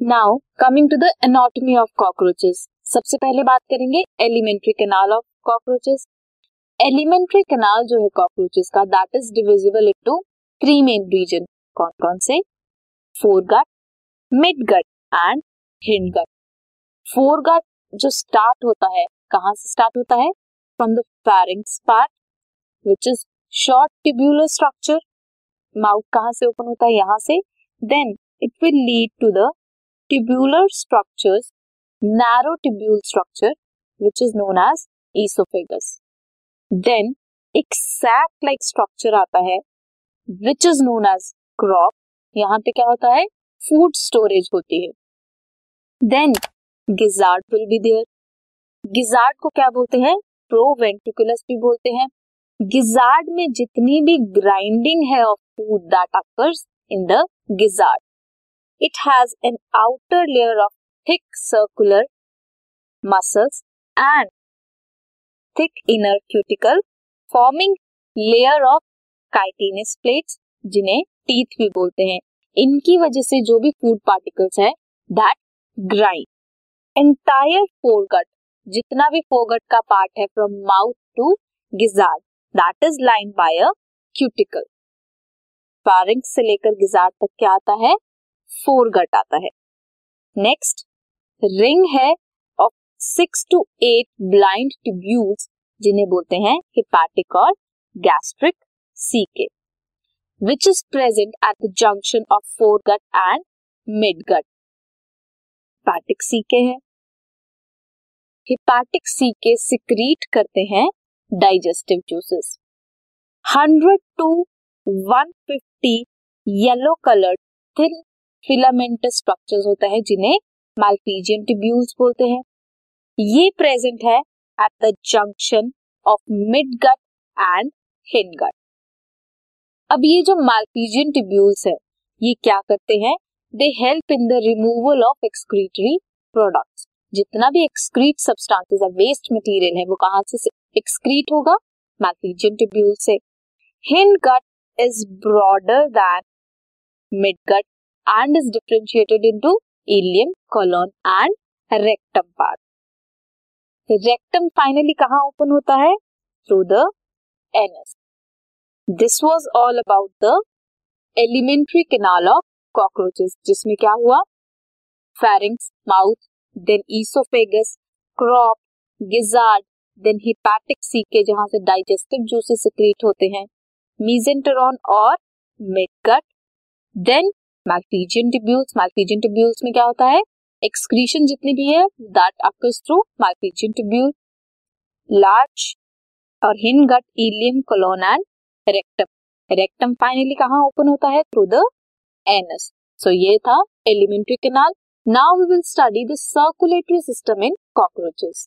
Now coming to the anatomy of cockroaches सबसे पहले बात करेंगे alimentary canal of cockroaches alimentary canal जो है कॉकरोचेस का that is divisible into three main region कौन कौन से? Foregut midgut and hindgut foregut जो स्टार्ट होता है, कहाँ से स्टार्ट होता है? From the pharynx part which is short tubular structure mouth कहाँ से ओपन होता है? यहाँ से. Then it will lead to the tubular structures narrow tubule structure which is known as oesophagus then एक सैक लाइक स्ट्रक्चर आता है which is known as crop यहाँ पे क्या होता है? फ़ूड स्टोरेज होती है. Then gizzard will be there gizzard को क्या बोलते हैं? प्रोवेंट्रिकुलस भी बोलते हैं. गिजार्ड में जितनी भी ग्राइंडिंग है of food that occurs in the gizzard it has an outer layer of thick circular muscles and thick inner cuticle forming layer of chitinous plates जिन्हें टीथ भी बोलते हैं। इनकी वजह से जो भी फ़ूड पार्टिकल्स है दैट ग्राइंड एंटायर फोरगट जितना भी फोरगट का पार्ट है from mouth to gizzard that is line by a cuticle pharynx से लेकर गिजार्ड तक क्या आता है? फोरगट आता है। Next ring is of six to eight blind tubules जिन्हें बोलते हैं हिपैटिक और gastric caeca which is present at the junction of foregut and midgut hepatic caeca है। हिपैटिक सीके सिक्रीट करते हैं digestive juices 100 to 150 yellow coloured thin filamentous structures होता है, जिन्हें मालपीजियन ट्यूब्यूल्स बोलते हैं। ये प्रेजेंट है at the junction of mid gut and hind gut अब ये जो मालपीजियन ट्यूब्यूल्स है, ये क्या करते हैं? They help in the removal of excretory products जितना भी एक्सक्रीट सब्सटेंसेस है वेस्ट मटेरियल है, वो कहाँ से एक्सक्रीट होगा? मैग्नीशियम ट्यूब्यूल से। Hind gut is broader than mid gut and is differentiated into ileum colon and rectum part rectum finally कहाँ ओपन होता है? Through the anus this was all about the alimentary canal of cockroaches जिसमें क्या हुआ? Pharynx mouth then oesophagus crop gizzard then hepatic caeca जहाँ से digestive juices secrete होते हैं. मीजेंटेरॉन और midgut then magnesium tubules magnesium tubules में क्या होता है? एक्सक्रीशन जितनी भी है that occurs through magnesium tubule large और hindgut ileum colon and rectum rectum finally कहाँ ओपन होता है? थ्रू द एनस सो ये था alimentary canal now we will study the circulatory system in cockroaches